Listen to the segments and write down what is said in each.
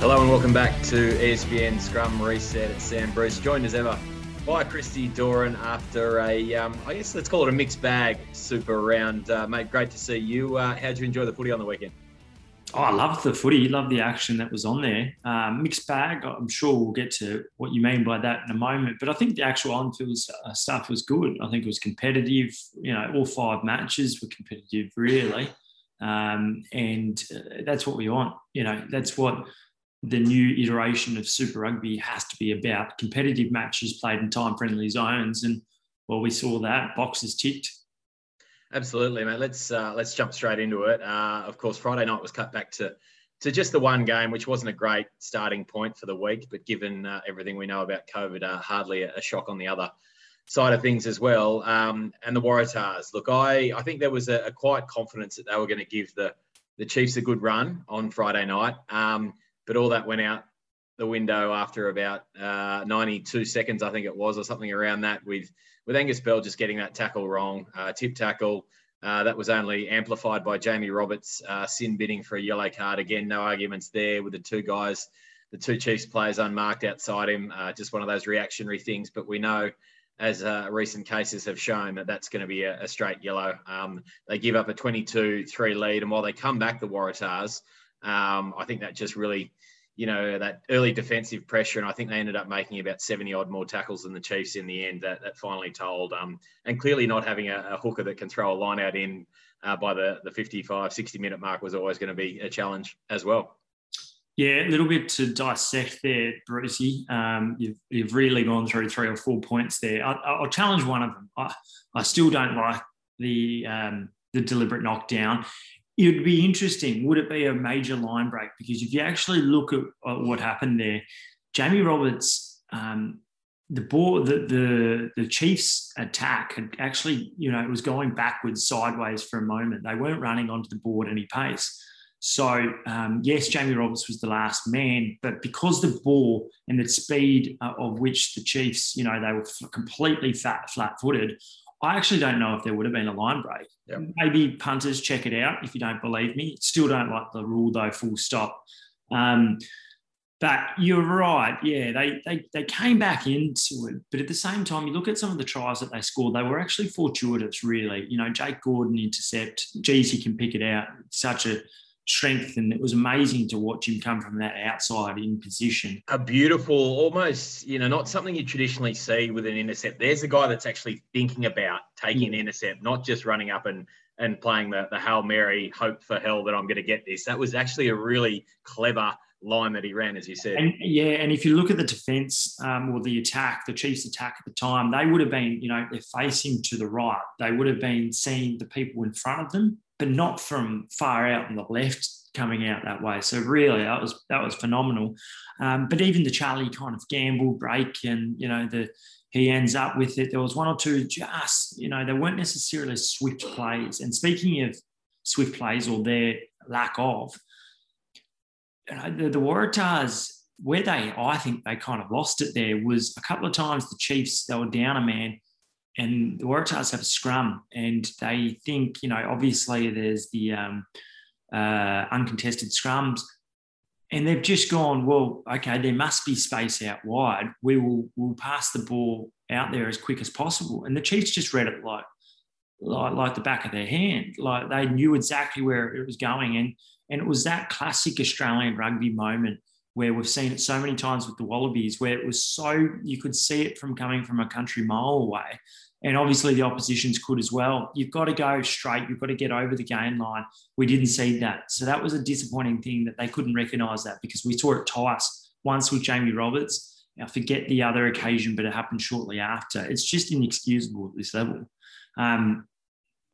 Hello and welcome back to ESPN Scrum Reset. It's Sam Bruce, joined as ever by Christy Doran after a, um, I guess let's call it a mixed bag super round. Uh, mate, great to see you. Uh, how'd you enjoy the footy on the weekend? Oh, I loved the footy. Love the action that was on there. Um, mixed bag. I'm sure we'll get to what you mean by that in a moment. But I think the actual on-field uh, stuff was good. I think it was competitive. You know, all five matches were competitive, really, um, and uh, that's what we want. You know, that's what the new iteration of Super Rugby has to be about competitive matches played in time friendly zones. And well, we saw that boxes ticked. Absolutely, mate. Let's uh, let's jump straight into it. Uh, of course, Friday night was cut back to to just the one game, which wasn't a great starting point for the week, but given uh, everything we know about COVID, uh, hardly a, shock on the other side of things as well. Um, and the Waratahs. Look, I I think there was a, a quiet confidence that they were going to give the the Chiefs a good run on Friday night. Um, but all that went out the window after about uh, 92 seconds, I think it was, or something around that, with with Angus Bell just getting that tackle wrong, uh, tip tackle. Uh, that was only amplified by Jamie Roberts uh, sin bidding for a yellow card. Again, no arguments there with the two guys, the two Chiefs players unmarked outside him. Uh, just one of those reactionary things. But we know, as uh, recent cases have shown, that that's going to be a, a straight yellow. Um, they give up a 22-3 lead, and while they come back, the Waratahs, um, I think that just really, you know, that early defensive pressure, and I think they ended up making about 70 odd more tackles than the Chiefs in the end. That, that finally told. Um, and clearly, not having a, a, hooker that can throw a line out in uh, by the, the 55, 60 minute mark was always going to be a challenge as well. Yeah, a little bit to dissect there, Brucey. Um, you've, you've really gone through three or four points there. I, will challenge one of them. I, I still don't like the um, the deliberate knockdown it would be interesting. Would it be a major line break? Because if you actually look at what happened there, Jamie Roberts, um, the ball, the, the the Chiefs' attack had actually, you know, it was going backwards, sideways for a moment. They weren't running onto the board any pace. So um, yes, Jamie Roberts was the last man, but because the ball and the speed uh, of which the Chiefs, you know, they were completely fat, flat-footed. I actually don't know if there would have been a line break. Yep. Maybe punters check it out if you don't believe me. Still don't like the rule though, full stop. Um, but you're right. Yeah, they, they they came back into it, but at the same time, you look at some of the tries that they scored. They were actually fortuitous, really. You know, Jake Gordon intercept. Geez, he can pick it out. Such a strength, and it was amazing to watch him come from that outside in position. A beautiful, almost, you know, not something you traditionally see with an intercept. There's a guy that's actually thinking about taking an intercept, not just running up and and playing the, the Hail Mary, hope for hell that I'm going to get this. That was actually a really clever line that he ran, as you said. And, yeah, and if you look at the defence um, or the attack, the Chiefs' attack at the time, they would have been, you know, they're facing to the right. They would have been seeing the people in front of them but not from far out on the left coming out that way. So really, that was that was phenomenal. Um, but even the Charlie kind of gamble break, and you know the he ends up with it. There was one or two just you know they weren't necessarily swift plays. And speaking of swift plays or their lack of, you know, the, the Waratahs where they I think they kind of lost it there was a couple of times the Chiefs they were down a man and the Waratahs have a scrum, and they think, you know, obviously there's the um, uh, uncontested scrums, and they've just gone, well, okay, there must be space out wide. We will we'll pass the ball out there as quick as possible, and the Chiefs just read it like like, like the back of their hand. Like they knew exactly where it was going, and and it was that classic Australian rugby moment where we've seen it so many times with the Wallabies, where it was so you could see it from coming from a country mile away. And obviously the oppositions could as well. You've got to go straight. You've got to get over the gain line. We didn't see that. So that was a disappointing thing that they couldn't recognise that because we saw it twice. Once with Jamie Roberts. I forget the other occasion, but it happened shortly after. It's just inexcusable at this level. Um,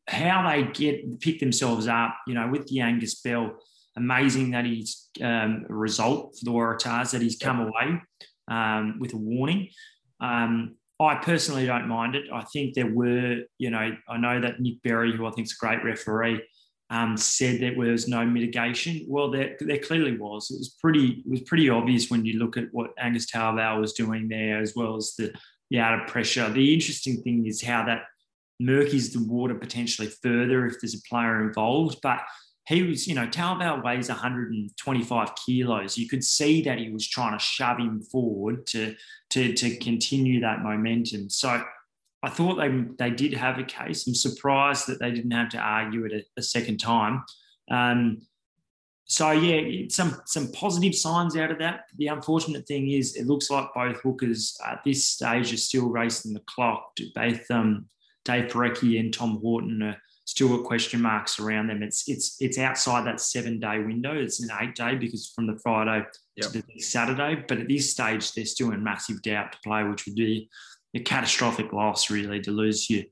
how they get pick themselves up, you know, with the Angus Bell, amazing that he's um, a result for the Waratahs that he's come away um, with a warning. Um, I personally don't mind it. I think there were, you know, I know that Nic Berry, who I think is a great referee, um, said there was no mitigation. Well, there, there clearly was. It was pretty, it was pretty obvious when you look at what Angus Ta'avao was doing there, as well as the, the out of pressure. The interesting thing is how that murkies the water potentially further if there's a player involved. But he was, you know, Talbot weighs 125 kilos. You could see that he was trying to shove him forward to, to, to continue that momentum. So I thought they, they did have a case. I'm surprised that they didn't have to argue it a, a second time. Um, so yeah, some some positive signs out of that. The unfortunate thing is, it looks like both hookers at this stage are still racing the clock. Both um, Dave Porecki and Tom Horton are still got question marks around them. It's it's it's outside that seven day window. It's an eight day because from the Friday yep. to the Saturday. But at this stage, they're still in massive doubt to play, which would be a catastrophic loss really to lose your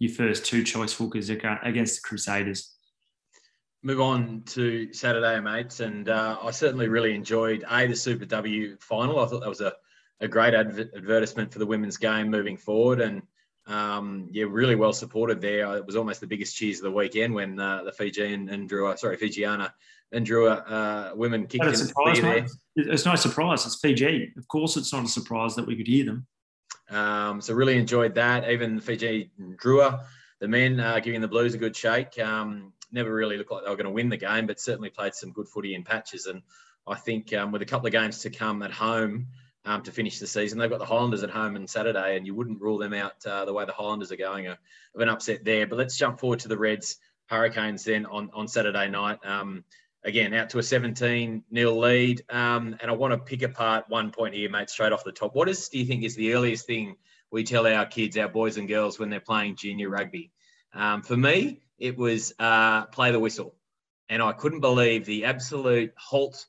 your first two choice hookers against the Crusaders move on to Saturday, mates, and uh, I certainly really enjoyed a the Super W final. I thought that was a, a great adver- advertisement for the women's game moving forward, and um, yeah, really well supported there. It was almost the biggest cheers of the weekend when uh, the Fijian and Drua, sorry, Fijiana and Drua uh, women kicked in surprise, there. It's no surprise. It's Fiji. Of course, it's not a surprise that we could hear them. Um, so really enjoyed that. Even Fijian Drua, the men uh, giving the Blues a good shake. Um, never really looked like they were going to win the game, but certainly played some good footy in patches. And I think um, with a couple of games to come at home um, to finish the season, they've got the Highlanders at home on Saturday, and you wouldn't rule them out uh, the way the Highlanders are going uh, of an upset there. But let's jump forward to the Reds Hurricanes then on, on Saturday night. Um, again, out to a 17 nil lead. Um, and I want to pick apart one point here, mate, straight off the top. What is, do you think is the earliest thing we tell our kids, our boys and girls, when they're playing junior rugby? Um, for me, it was uh, play the whistle. And I couldn't believe the absolute halt,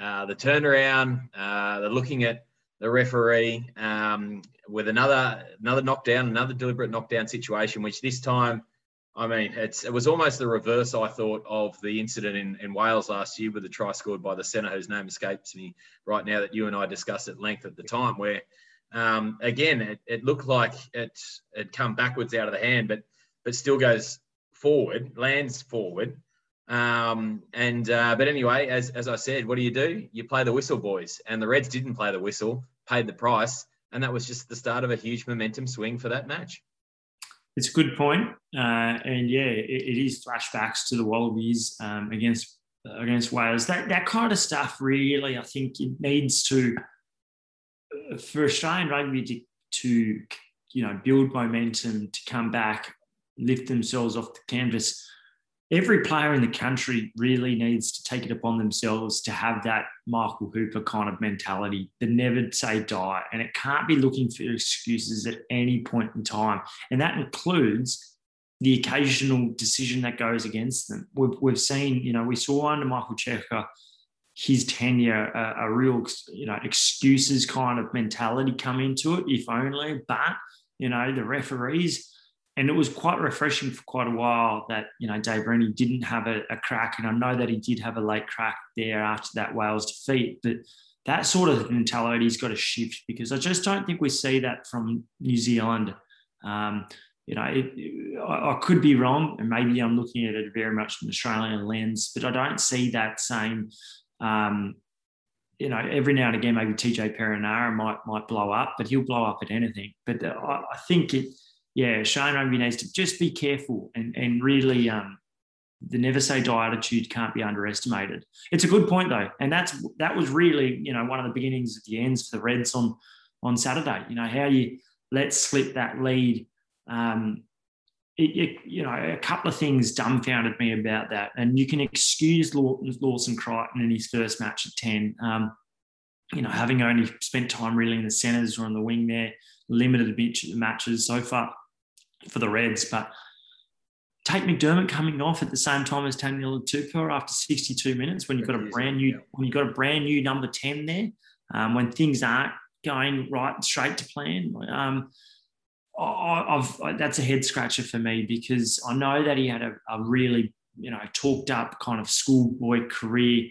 uh, the turnaround, uh, the looking at the referee um, with another another knockdown, another deliberate knockdown situation, which this time, I mean, it's it was almost the reverse, I thought, of the incident in, in Wales last year with the try scored by the centre, whose name escapes me right now, that you and I discussed at length at the time, where um, again, it, it looked like it had come backwards out of the hand, but but still goes forward, lands forward. Um, and uh, but anyway, as as I said, what do you do? You play the whistle, boys. And the Reds didn't play the whistle, paid the price, and that was just the start of a huge momentum swing for that match. It's a good point. Uh, and yeah, it, it is flashbacks to the Wallabies um, against against Wales. That that kind of stuff really, I think, it needs to for Australian rugby to, to you know build momentum to come back lift themselves off the canvas. Every player in the country really needs to take it upon themselves to have that Michael Hooper kind of mentality, the never say die. And it can't be looking for excuses at any point in time. And that includes the occasional decision that goes against them. We've, we've seen, you know, we saw under Michael Cheika his tenure a, a, real, you know, excuses kind of mentality come into it, if only. But, you know, the referees, and it was quite refreshing for quite a while that you know Dave Rennie didn't have a, a, crack, and I know that he did have a late crack there after that Wales defeat, but that sort of mentality's got to shift because I just don't think we see that from New Zealand. Um, you know, it, I, I, could be wrong, and maybe I'm looking at it very much from an Australian lens, but I don't see that same. Um, you know, every now and again, maybe TJ Perenara might might blow up, but he'll blow up at anything. But I, I think it yeah, Shane Rugby needs to just be careful and, and really um, the never say die attitude can't be underestimated. It's a good point though, and that's that was really you know one of the beginnings of the ends for the Reds on on Saturday. You know how you let slip that lead. Um, it, it, you know, a couple of things dumbfounded me about that, and you can excuse Lawson Creighton in his first match at ten. Um, you know, having only spent time really in the centres or on the wing there, limited a bit at the matches so far for the Reds. But Tate McDermott coming off at the same time as Taniela Tupou after 62 minutes when you've got a brand new when you've got a brand new number 10 there, um, when things aren't going right straight to plan. Um, I, have that's a head scratcher for me because I know that he had a, a really you know talked up kind of schoolboy career,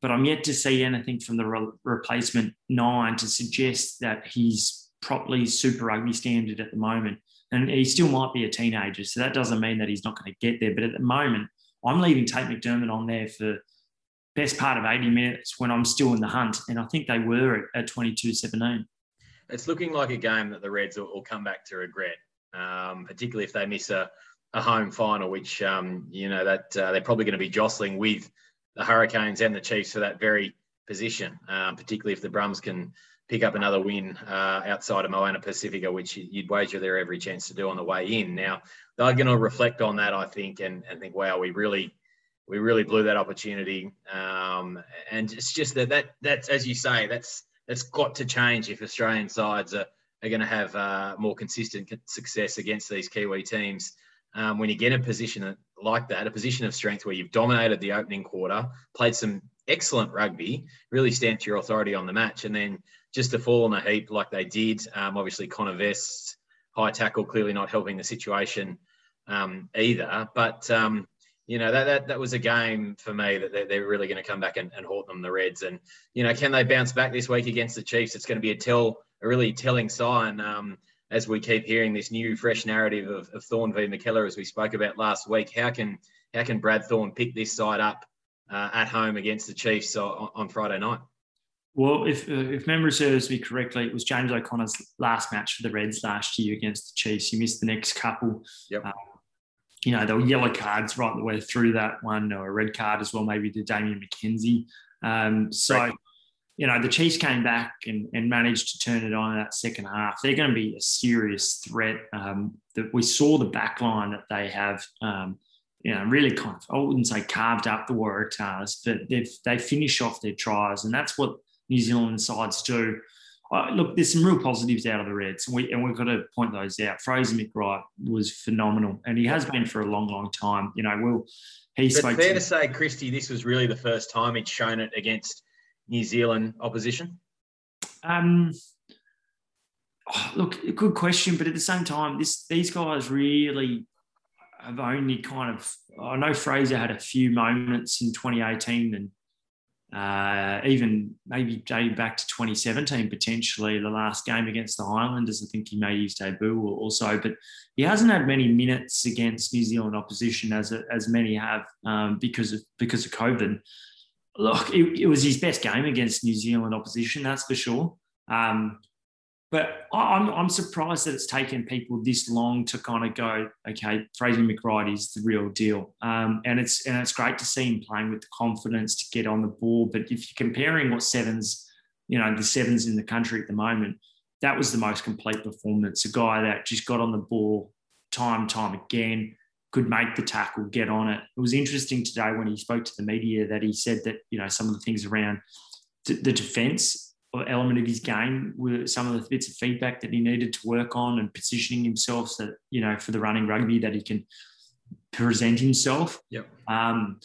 but I'm yet to see anything from the re- replacement nine to suggest that he's properly Super Rugby standard at the moment and he still might be a teenager. So that doesn't mean that he's not going to get there. But at the moment, I'm leaving Tate McDermott on there for best part of 80 minutes when I'm still in the hunt. And I think they were at, at 22 17. It's looking like a game that the Reds will, will come back to regret, um, particularly if they miss a, a home final, which um, you know that uh, they're probably going to be jostling with the Hurricanes and the Chiefs for that very position, um, particularly if the Brums can pick up another win uh, outside of Moana Pacifica, which you'd wager they're every chance to do on the way in. Now they're going to reflect on that, I think, and, and think, wow, we really we really blew that opportunity. Um, and it's just that that that's as you say, that's that's got to change if Australian sides are, are going to have uh, more consistent success against these Kiwi teams. Um, when you get a position like that, a position of strength where you've dominated the opening quarter, played some excellent rugby, really stamped your authority on the match, and then just to fall on a heap like they did. Um, obviously, Connor Vest's high tackle clearly not helping the situation um, either. But um, you know that, that that was a game for me that they're, they're really going to come back and, and haunt them the Reds. And you know, can they bounce back this week against the Chiefs? It's going to be a tell a really telling sign. Um, as we keep hearing this new fresh narrative of, of Thorn v McKellar, as we spoke about last week, how can how can Brad Thorn pick this side up uh, at home against the Chiefs on, on Friday night? Well, if uh, if memory serves me correctly, it was James O'Connor's last match for the Reds last year against the Chiefs. He missed the next couple. Yep. Uh, you know, there were yellow cards right the way through that one, or a red card as well, maybe to Damian McKenzie. Um, so, right you know, the Chiefs came back and, and managed to turn it on in that second half. They're going to be a serious threat. Um, that we saw the back line that they have, um, you know, really kind of, I wouldn't say carved up the Waratahs, but they've, they finish off their tries. And that's what New Zealand sides do. Uh, look, there's some real positives out of the Reds, and, we, and we've got to point those out. Fraser McReight was phenomenal, and he has been for a long, long time. You know, Will, he but spoke fair to, to say, Christy, this was really the first time he'd shown it against New Zealand opposition? Um, oh, look, good question, but at the same time, this these guys really have only kind of. I know Fraser had a few moments in 2018 and uh, even maybe dating back to 2017 potentially the last game against the Highlanders. I think he made his debut also, but he hasn't had many minutes against New Zealand opposition as as many have um, because of because of COVID look, it, it, was his best game against New Zealand opposition, that's for sure. Um, but I'm, I'm surprised that it's taken people this long to kind of go, okay, Fraser McReight is the real deal. Um, and it's and it's great to see him playing with the confidence to get on the ball. But if you're comparing what sevens, you know, the sevens in the country at the moment, that was the most complete performance. A guy that just got on the ball time, time again, could make the tackle, get on it. It was interesting today when he spoke to the media that he said that you know some of the things around the defence element of his game were some of the bits of feedback that he needed to work on and positioning himself so that you know for the running rugby that he can present himself. Yep. Um,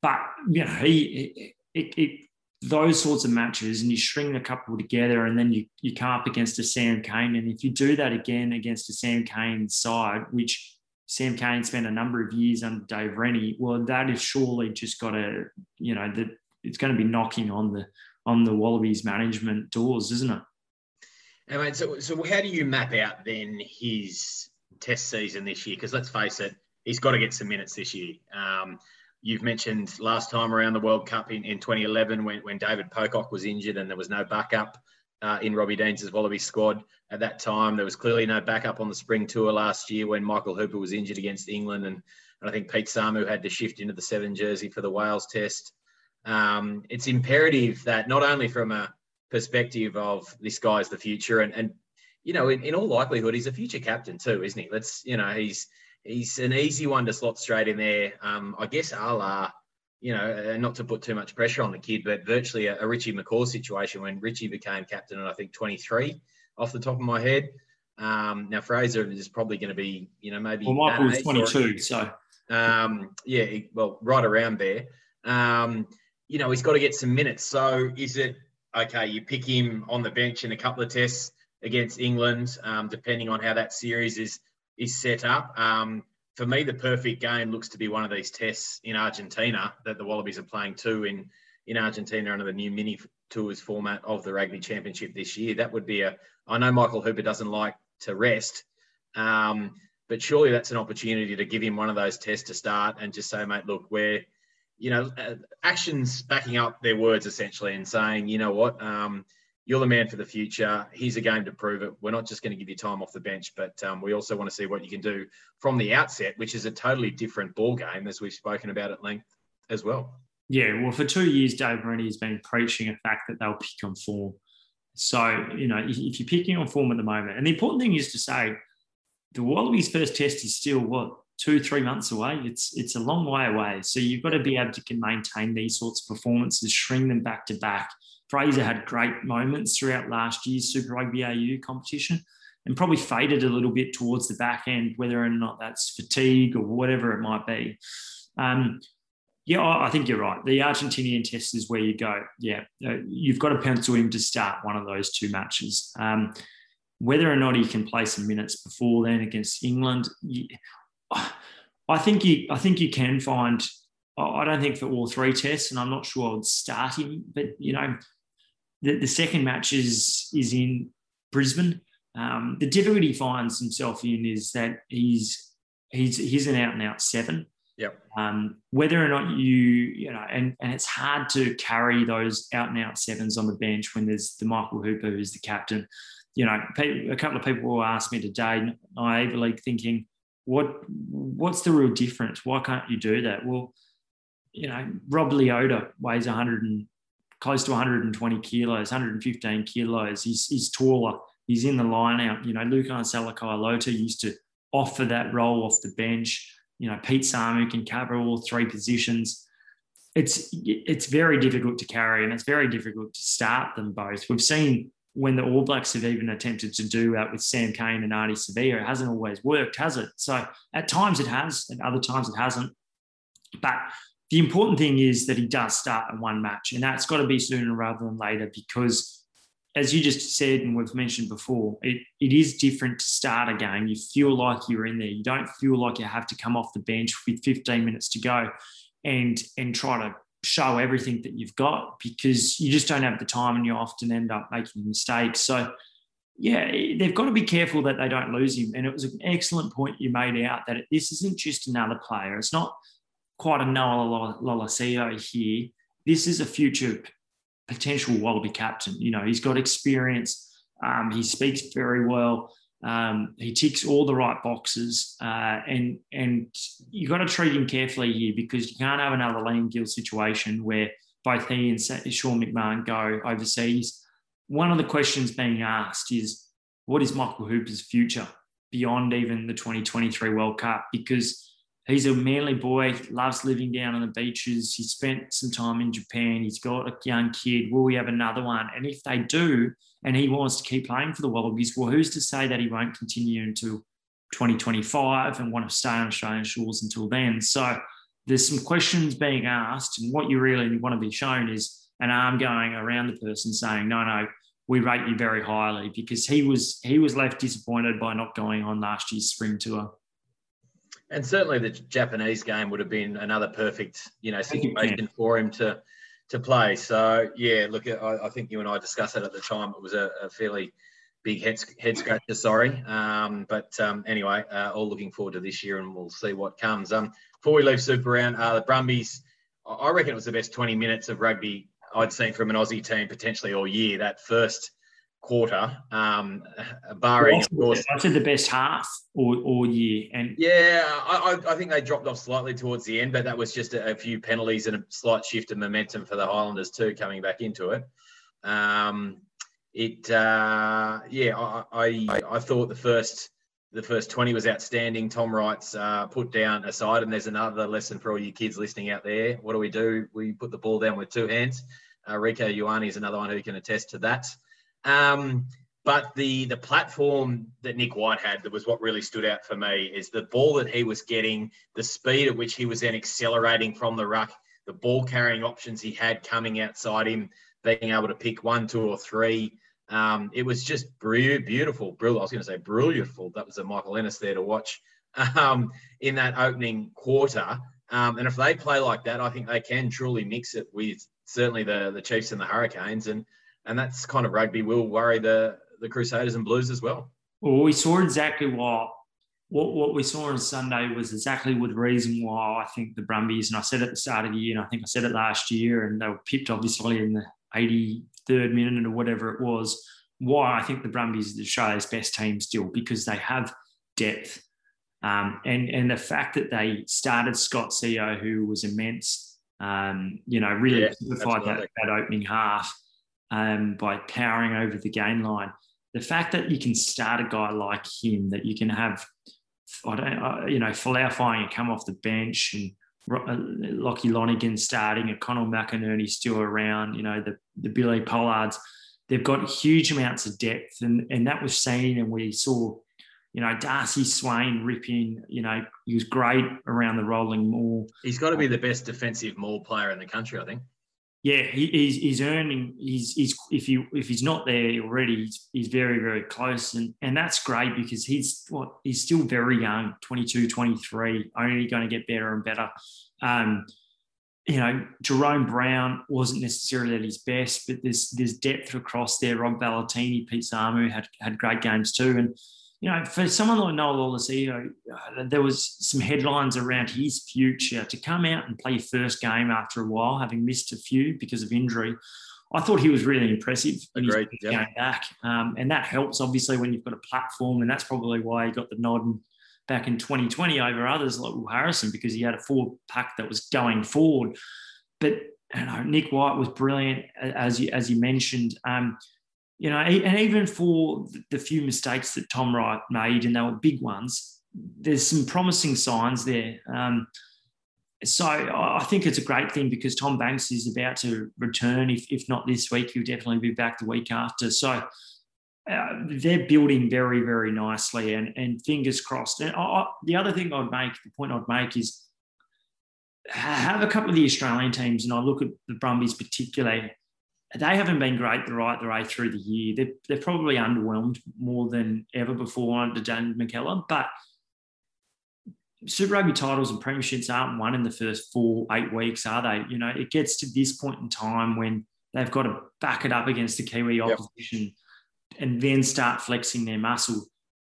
but you know he it, it, those sorts of matches and you string a couple together and then you, you come up against a Sam Cane. And if you do that again against a Sam Cane side, which Sam Cane spent a number of years under Dave Rennie. Well, that is surely just got to, you know, that it's going to be knocking on the on the Wallabies management doors, isn't it? Mean, so so how do you map out then his test season this year? Because let's face it, he's got to get some minutes this year. Um, you've mentioned last time around the World Cup in, in 2011 when, when David Pocock was injured and there was no backup uh, in Robbie Deans' Wallaby squad at that time. There was clearly no backup on the spring tour last year when Michael Hooper was injured against England, and, and I think Pete Samu had to shift into the seven jersey for the Wales test. Um, it's imperative that not only from a perspective of this guy's the future, and, and you know, in, in all likelihood, he's a future captain too, isn't he? Let's, you know, he's he's an easy one to slot straight in there. Um, I guess a la you know, not to put too much pressure on the kid, but virtually a, a Richie McCaw situation when Richie became captain at I think 23 off the top of my head. Um, now Fraser is probably going to be, you know, maybe. Well, Michael was 22, or, so. Um, yeah, well, right around there. Um, you know, he's got to get some minutes. So is it okay? You pick him on the bench in a couple of tests against England, um, depending on how that series is is set up. Um, for me, the perfect game looks to be one of these tests in Argentina that the Wallabies are playing too in in Argentina under the new mini tours format of the Rugby Championship this year. That would be a. I know Michael Hooper doesn't like to rest, um, but surely that's an opportunity to give him one of those tests to start and just say, mate, look, we're, you know, uh, actions backing up their words essentially and saying, you know what, um, you're the man for the future. Here's a game to prove it. We're not just going to give you time off the bench, but um, we also want to see what you can do from the outset, which is a totally different ball game, as we've spoken about at length as well. Yeah, well, for two years, Dave Rennie has been preaching a fact that they'll pick on form. So, you know, if you're picking on form at the moment, and the important thing is to say the Wallabies' first test is still what two, three months away. It's it's a long way away. So you've got to be able to maintain these sorts of performances, string them back to back. Fraser had great moments throughout last year's Super Rugby AU competition and probably faded a little bit towards the back end, whether or not that's fatigue or whatever it might be. Um, yeah, I think you're right. The Argentinian test is where you go. Yeah, uh, you've got to pencil him to start one of those two matches. Um, whether or not he can play some minutes before then against England, I think you. I think you can find. I don't think for all three tests, and I'm not sure I would start him. But you know, the, the second match is is in Brisbane. Um, the difficulty he finds himself in is that he's he's he's an out and out seven. Yep. Um, whether or not you you know, and and it's hard to carry those out and out sevens on the bench when there's the Michael Hooper who's the captain. You know, a couple of people will ask me today naively thinking, what what's the real difference? Why can't you do that? Well, you know, Rob Leota weighs 100 and close to 120 kilos, 115 kilos. He's, he's taller. He's in the line out. You know, Lukhan Salakaia-Loto used to offer that role off the bench. You know, Pete Samu can cover all three positions. It's it's very difficult to carry and it's very difficult to start them both. We've seen when the All Blacks have even attempted to do that with Sam Cane and Ardie Savea, it hasn't always worked, has it? So at times it has, at other times it hasn't. But the important thing is that he does start in one match, and that's got to be sooner rather than later because, as you just said and we've mentioned before, it, it is different to start a game. You feel like you're in there. You don't feel like you have to come off the bench with 15 minutes to go and and try to show everything that you've got because you just don't have the time and you often end up making mistakes. So yeah, they've got to be careful that they don't lose him. And it was an excellent point you made out that this isn't just another player. It's not quite a Noah Lolesio here. This is a future potential Wallaby captain. You know, he's got experience. Um, he speaks very well. Um, he ticks all the right boxes, uh, and and you got to treat him carefully here because you can't have another Liam Gill situation where both he and Sean McMahon go overseas. One of the questions being asked is, what is Michael Hooper's future beyond even the 2023 World Cup? Because he's a Manly boy, loves living down on the beaches. He spent some time in Japan. He's got a young kid. Will we have another one? And if they do, and he wants to keep playing for the Wallabies, well, who's to say that he won't continue until 2025 and want to stay on Australian shores until then? So there's some questions being asked, and what you really want to be shown is an arm going around the person saying, "No, no, we rate you very highly," because he was he was left disappointed by not going on last year's spring tour. And certainly the Japanese game would have been another perfect, you know, situation for him to to play. So yeah, look, I, I, think you and I discussed it at the time. It was a, a fairly big head, head scratcher, sorry. Um, but um, anyway, uh, all looking forward to this year, and we'll see what comes. Um, before we leave Super Round, uh, the Brumbies, I reckon it was the best 20 minutes of rugby I'd seen from an Aussie team potentially all year. That first quarter, um, barring well, of course. I said the best half all, all year, and yeah, I, I, think they dropped off slightly towards the end, but that was just a, a, few penalties and a slight shift of momentum for the Highlanders too, coming back into it. Um, it, uh, yeah, I, I, I thought the first the first 20 was outstanding. Tom Wright's uh, put down aside, and there's another lesson for all you kids listening out there. What do we do? We put the ball down with two hands. Uh, Rieko Ioane is another one who can attest to that. Um, but the the platform that Nick White had that was what really stood out for me is the ball that he was getting, the speed at which he was then accelerating from the ruck, the ball carrying options he had coming outside him, being able to pick one, two, or three. Um, it was just beautiful, brilliant. I was going to say brilliantful. That was a Michael Ennis there to watch um, in that opening quarter. Um, and if they play like that, I think they can truly mix it with certainly the the Chiefs and the Hurricanes. And and that's kind of rugby will worry the the Crusaders and Blues as well. Well, we saw exactly what what, what we saw on Sunday was exactly the reason why I think the Brumbies, and I said at the start of the year, and I think I said it last year, and they were pipped obviously in the 83rd minute or whatever it was, why I think the Brumbies are Australia's best team still because they have depth. Um, and, and the fact that they started Scott Sio, who was immense, um, you know, really yeah, simplified that, that opening half um, by powering over the gain line. The fact that you can start a guy like him, that you can have, I don't, uh, you know, Folau come off the bench and uh, Lockie Lonergan starting, and Connal McInerney still around, you know, the, the Billy Pollards. They've got huge amounts of depth, and, and that was seen, and we saw, you know, Darcy Swain ripping, you know, he was great around the rolling maul. He's got to be the best defensive maul player in the country, I think yeah, he, he's, he's earning. He's, he's if you if he's not there already, he's, he's very very close, and and that's great because he's what he's still very young, 22, 23, only going to get better and better. Um, you know, Jahrome Brown wasn't necessarily at his best, but there's there's depth across there. Rob Valetini, Pete Samu had had great games too, and you know, for someone like Noah Lolesio, uh, there was some headlines around his future to come out and play first game after a while, having missed a few because of injury. I thought he was really impressive in his yep. game back, um, and that helps obviously when you've got a platform, and that's probably why he got the nod back in 2020 over others like Will Harrison because he had a four pack that was going forward. But you know, Nick White was brilliant, as you as you mentioned. Um, you know, and even for the few mistakes that Tom Wright made, and they were big ones, there's some promising signs there. Um, so I think it's a great thing because Tom Banks is about to return. If, if not this week, he'll definitely be back the week after. So uh, they're building very, very nicely, and, and fingers crossed. And I, the other thing I'd make, the point I'd make is have a couple of the Australian teams, and I look at the Brumbies particularly they haven't been great the right the way through the year. They're, they're probably underwhelmed more than ever before under Dan McKellar. But Super Rugby titles and premierships aren't won in the first four, eight weeks, are they? You know, it gets to this point in time when they've got to back it up against the Kiwi opposition yep. and then start flexing their muscle.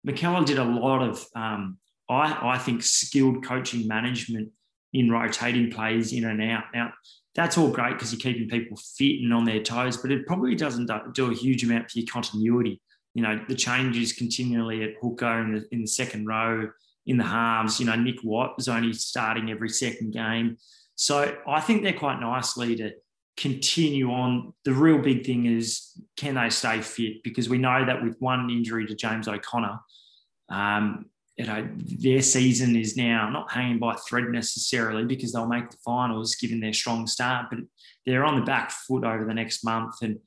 McKellar did a lot of, um, I, I think, skilled coaching management in rotating players in and out. Now, that's all great because you're keeping people fit and on their toes, but it probably doesn't do a huge amount for your continuity. You know, the changes continually at hooker in the, in the second row, in the halves. You know, Nick White was only starting every second game. So I think they're quite nicely to continue on. The real big thing is can they stay fit? Because we know that with one injury to James O'Connor, um, you know, their season is now not hanging by thread necessarily because they'll make the finals given their strong start, but they're on the back foot over the next month. And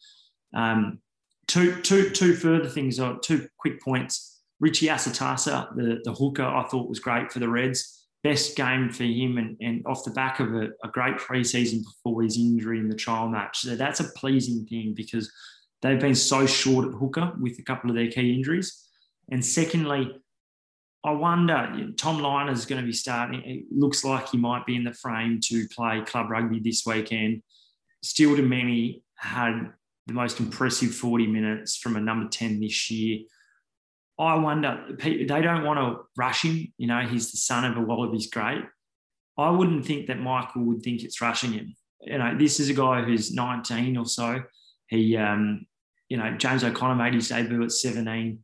um, two, two, two further things, or two quick points. Richie Asiata, the, the hooker, I thought was great for the Reds. Best game for him, and, and off the back of a, a great preseason before his injury in the trial match. So that's a pleasing thing because they've been so short at hooker with a couple of their key injuries. And secondly, I wonder, Tom Lynagh is going to be starting. It looks like he might be in the frame to play club rugby this weekend. Steele Domeni had the most impressive 40 minutes from a number 10 this year. I wonder, they don't want to rush him. You know, he's the son of a Wallabies great. I wouldn't think that Michael would think it's rushing him. You know, this is a guy who's 19 or so. He, um, you know, James O'Connor made his debut at 17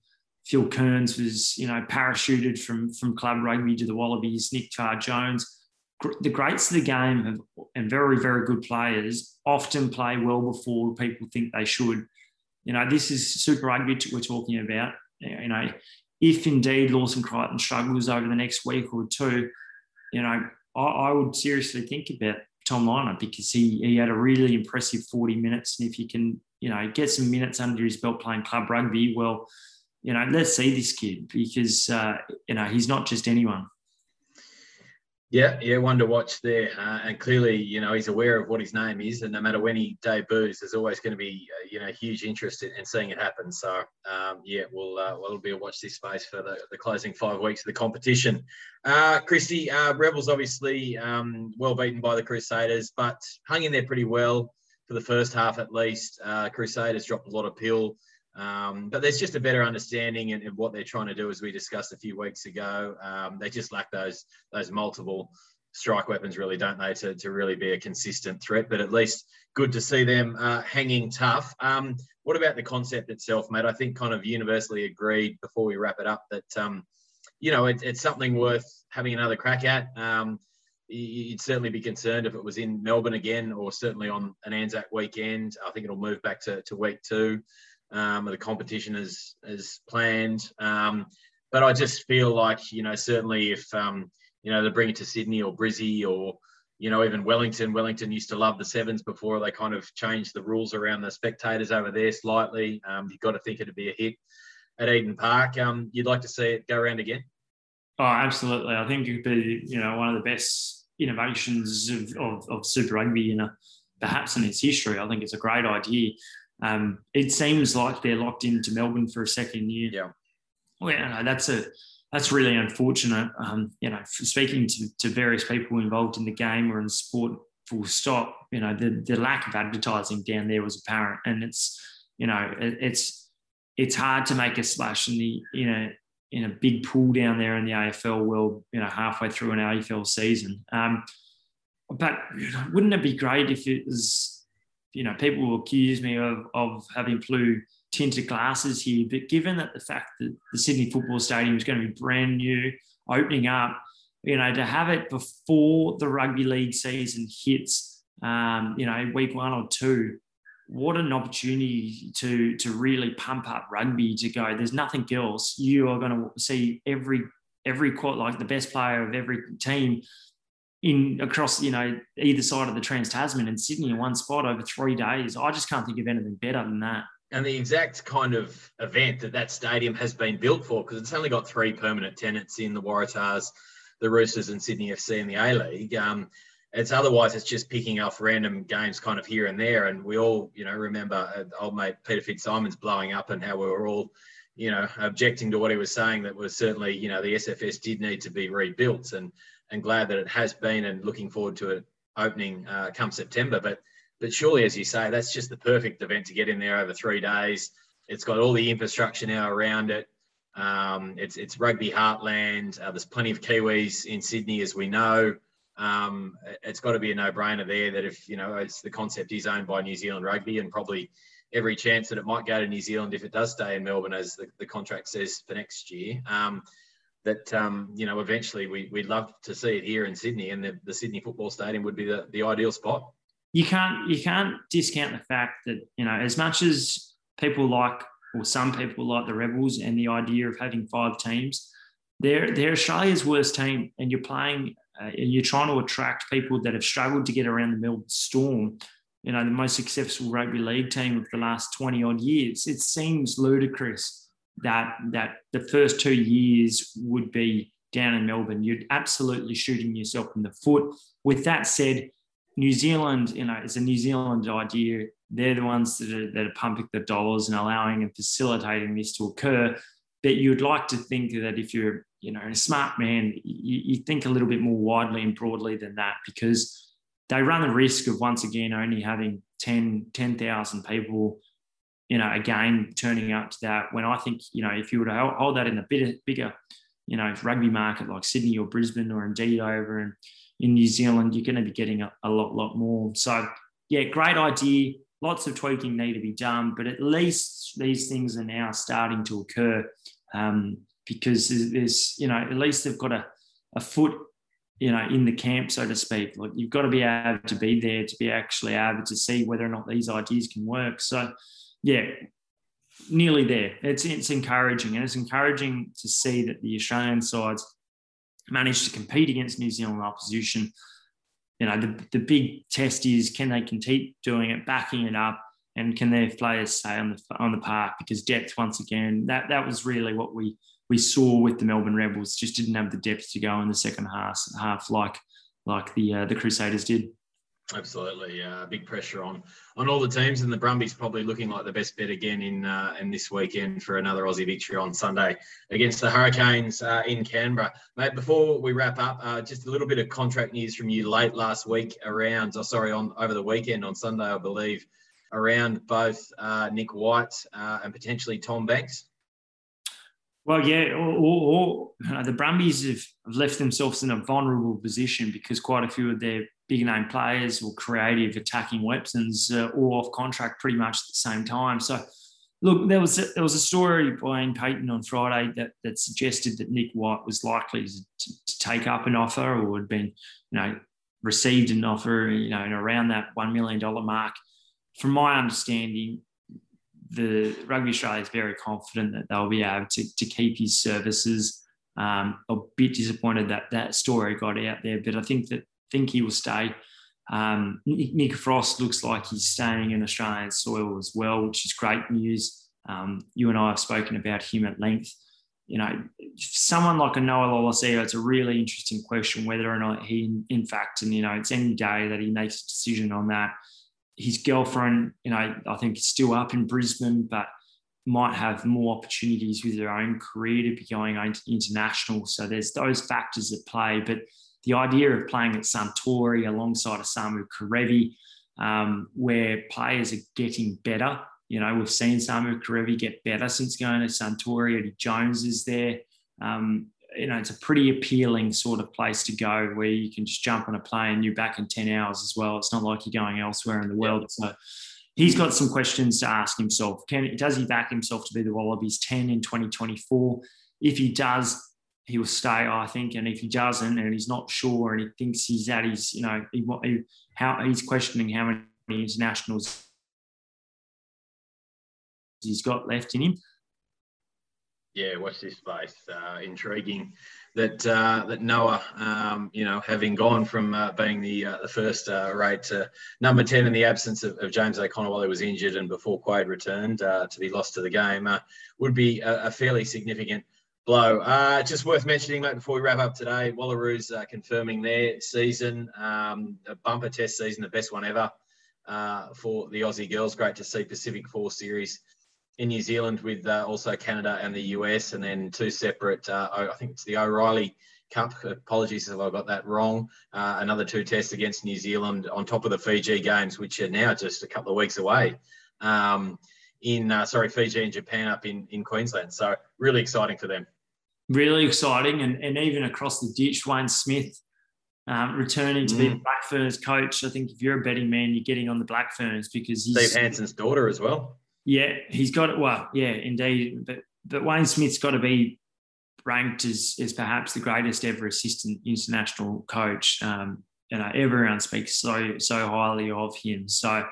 Phil Kearns was, you know, parachuted from from club rugby to the Wallabies. Nick Farr Jones, the greats of the game have, and very very good players often play well before people think they should. You know, this is Super Rugby we're talking about. You know, if indeed Lawson Creighton struggles over the next week or two, you know, I, I would seriously think about Tom Lynagh because he he had a really impressive 40 minutes. And if you can, you know, get some minutes under his belt playing club rugby, well, you know, let's see this kid because uh, you know he's not just anyone. Yeah, yeah, one to watch there, uh, and clearly, you know, he's aware of what his name is, and no matter when he debuts, there's always going to be, uh, you know, huge interest in, in seeing it happen. So, um, yeah, we'll uh, we'll be a watch this space for the, the closing five weeks of the competition. Uh, Christy, uh, Rebels obviously um, well beaten by the Crusaders, but hung in there pretty well for the first half at least. Uh, Crusaders dropped a lot of pill. Um, but there's just a better understanding of, what they're trying to do, as we discussed a few weeks ago. Um, they just lack those those multiple strike weapons, really, don't they, to, to really be a consistent threat. But at least good to see them uh, hanging tough. Um, what about the concept itself, mate? I think kind of universally agreed before we wrap it up that um, you know it, it's something worth having another crack at. Um, you'd certainly be concerned if it was in Melbourne again, or certainly on an Anzac weekend. I think it'll move back to, to week two. Um, the competition as is planned. Um, but I just feel like you know certainly if um, you know they bring it to Sydney or Brizzy or you know even Wellington. Wellington used to love the sevens before they kind of changed the rules around the spectators over there slightly. Um, you've got to think it'd be a hit at Eden Park. Um, you'd like to see it go around again. Oh, absolutely. I think it'd be, you know, one of the best innovations of, of, of Super Rugby in a, perhaps in its history. I think it's a great idea. Um, it seems like they're locked into Melbourne for a second year. Yeah. Well, you know, that's a that's really unfortunate. Um, you know, speaking to, to various people involved in the game or in sport, full stop. You know, the, the lack of advertising down there was apparent, and it's you know, it, it's it's hard to make a splash in the you know in a big pool down there in the AFL world, you know, halfway through an AFL season. Um, but wouldn't it be great if it was, you know, people will accuse me of, of having blue tinted glasses here, but given that the fact that the Sydney Football Stadium is going to be brand new, opening up, you know, to have it before the rugby league season hits, um, you know, week one or two, what an opportunity to to really pump up rugby to go. There's nothing else. You are going to see every every like the best player of every team in across you know either side of the trans tasman and sydney in one spot over three days i just can't think of anything better than that and the exact kind of event that that stadium has been built for because it's only got three permanent tenants in the waratahs the roosters and sydney fc in the a league um, it's otherwise it's just picking off random games kind of here and there. And we all, you know, remember uh, old mate Peter FitzSimons blowing up and how we were all, you know, objecting to what he was saying. That was certainly, you know, the SFS did need to be rebuilt, and and glad that it has been, and looking forward to it opening uh, come September. But but surely, as you say, that's just the perfect event to get in there over three days. It's got all the infrastructure now around it. Um, it's it's rugby heartland. Uh, there's plenty of Kiwis in Sydney, as we know um, it's got to be a no-brainer there that if you know it's the concept is owned by New Zealand Rugby and probably every chance that it might go to New Zealand if it does stay in Melbourne as the, the contract says for next year. Um, that um, you know eventually we, we'd love to see it here in Sydney and the, the Sydney Football Stadium would be the, the ideal spot. You can't you can't discount the fact that you know as much as people like or some people like the Rebels and the idea of having five teams, they're they're Australia's worst team, and you're playing uh, you're trying to attract people that have struggled to get around the Melbourne Storm, you know, the most successful rugby league team of the last 20 odd years. It seems ludicrous that that the first two years would be down in Melbourne. You're absolutely shooting yourself in the foot. With that said, New Zealand, you know, it's a New Zealand idea. They're the ones that are, that are pumping the dollars and allowing and facilitating this to occur. But you'd like to think that if you're you know, a smart man, you, you think a little bit more widely and broadly than that because they run the risk of once again only having 10, 10,000 people, you know, again turning up to that. When I think, you know, if you were to hold that in a bit bigger, you know, rugby market like Sydney or Brisbane or indeed over in, in New Zealand, you're going to be getting a, a lot, lot more. So, yeah, great idea. Lots of tweaking need to be done, but at least these things are now starting to occur. Um, because there's, you know, at least they've got a, a foot, you know, in the camp, so to speak. Like you've got to be able to be there to be actually able to see whether or not these ideas can work. So, yeah, nearly there. It's it's encouraging, and it's encouraging to see that the Australian sides managed to compete against New Zealand opposition. You know, the, the big test is can they keep doing it, backing it up, and can their players stay on the on the park? Because depth, once again, that that was really what we we saw with the Melbourne Rebels just didn't have the depth to go in the second half, half like like the uh, the Crusaders did. Absolutely, uh, big pressure on on all the teams, and the Brumbies probably looking like the best bet again in uh, in this weekend for another Aussie victory on Sunday against the Hurricanes uh, in Canberra. Mate, before we wrap up, uh, just a little bit of contract news from you late last week around, oh, sorry, on over the weekend on Sunday, I believe, around both uh, Nick White uh, and potentially Tom Banks. Well, yeah, the Brumbies have left themselves in a vulnerable position because quite a few of their big name players or creative attacking weapons uh, all off contract pretty much at the same time. So, look, there was a, there was a story by Iain Payten on Friday that that suggested that Nick White was likely to, to take up an offer or had been, you know, received an offer, you know, around that one million dollar mark. From my understanding, the Rugby Australia is very confident that they'll be able to, to keep his services. Um, a bit disappointed that that story got out there, but I think that think he will stay. Um, Nick Frost looks like he's staying in Australian soil as well, which is great news. Um, you and I have spoken about him at length. You know, someone like a Noah Lolesio, it's a really interesting question whether or not he, in fact, and you know, it's any day that he makes a decision on that. His girlfriend, you know, I think is still up in Brisbane, but might have more opportunities with their own career to be going international. So there's those factors at play. But the idea of playing at Suntory alongside a Samu Kerevi, um, where players are getting better. You know, we've seen Samu Kerevi get better since going to Suntory. Eddie Jones is there. Um, you know, it's a pretty appealing sort of place to go where you can just jump on a plane and you're back in 10 hours as well. It's not like you're going elsewhere in the world. So he's got some questions to ask himself. Can does he back himself to be the Wallabies 10 in 2024? If he does, he will stay, I think. And if he doesn't, and he's not sure, and he thinks he's at his, you know, he, he, how he's questioning how many internationals he's got left in him. Yeah, watch this space. Uh, intriguing that uh, that Noah, um, you know, having gone from uh, being the uh, the first uh, rate to number ten in the absence of, of, James O'Connor while he was injured and before Quade returned uh, to be lost to the game, would be a, a fairly significant blow. Uh, just worth mentioning, mate, before we wrap up today, Wallaroos uh, confirming their season, um, a bumper test season, the best one ever uh, for the Aussie girls. Great to see Pacific Four Series in New Zealand with uh, also Canada and the US, and then two separate, uh, I think it's the O'Reilly Cup. Apologies if I got that wrong. Uh, another two tests against New Zealand on top of the Fiji games, which are now just a couple of weeks away. Um, in sorry, Fiji and Japan up in, in Queensland. So really exciting for them really exciting. And, and even across the ditch, Wayne Smith um, returning to mm. be the Black Ferns coach. I think if you're a betting man, you're getting on the Black Ferns because he's Steve Hansen's daughter as well. Yeah, he's got it. Well, yeah, indeed. But but Wayne Smith's got to be ranked as, as perhaps the greatest ever assistant international coach. Um, you know, everyone speaks so so highly of him. So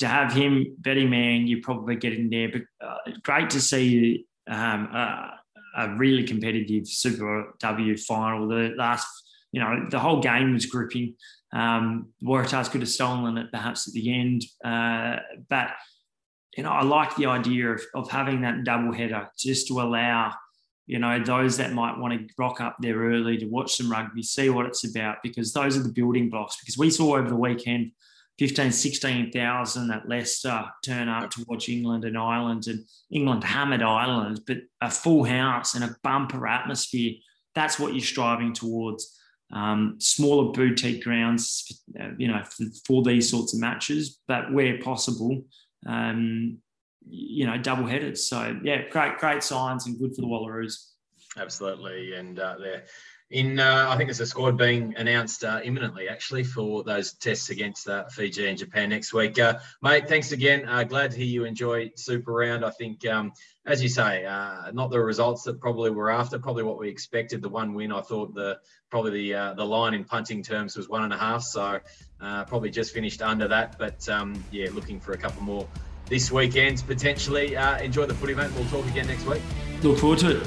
to have him betting man, you're probably getting there. But uh, great to see um, uh, a really competitive Super W final. The last, you know, the whole game was gripping. Um, Waratahs could have stolen it perhaps at the end, uh, but you know, I like the idea of, of having that double header just to allow, you know, those that might want to rock up there early to watch some rugby, see what it's about, because those are the building blocks. Because we saw over the weekend 15, 16,000 at Leicester turn up to watch England and Ireland, and England hammered Ireland, but a full house and a bumper atmosphere. That's what you're striving towards. Um, smaller boutique grounds, you know, for, for, these sorts of matches, but where possible, um, you know, double headed. So yeah, great, great signs and good for the Wallaroos. Absolutely, and uh, they're in uh, I think there's a squad being announced uh, imminently actually for those tests against uh, Fiji and Japan next week. Uh, mate, thanks again. Uh, glad to hear you enjoy Super Round. I think, um, as you say, uh, not the results that probably were after, probably what we expected. The one win, I thought the probably the the line in punting terms was one and a half, so probably just finished under that. But um, yeah, looking for a couple more this weekend potentially. enjoy the footy, mate. We'll talk again next week. Look forward to it.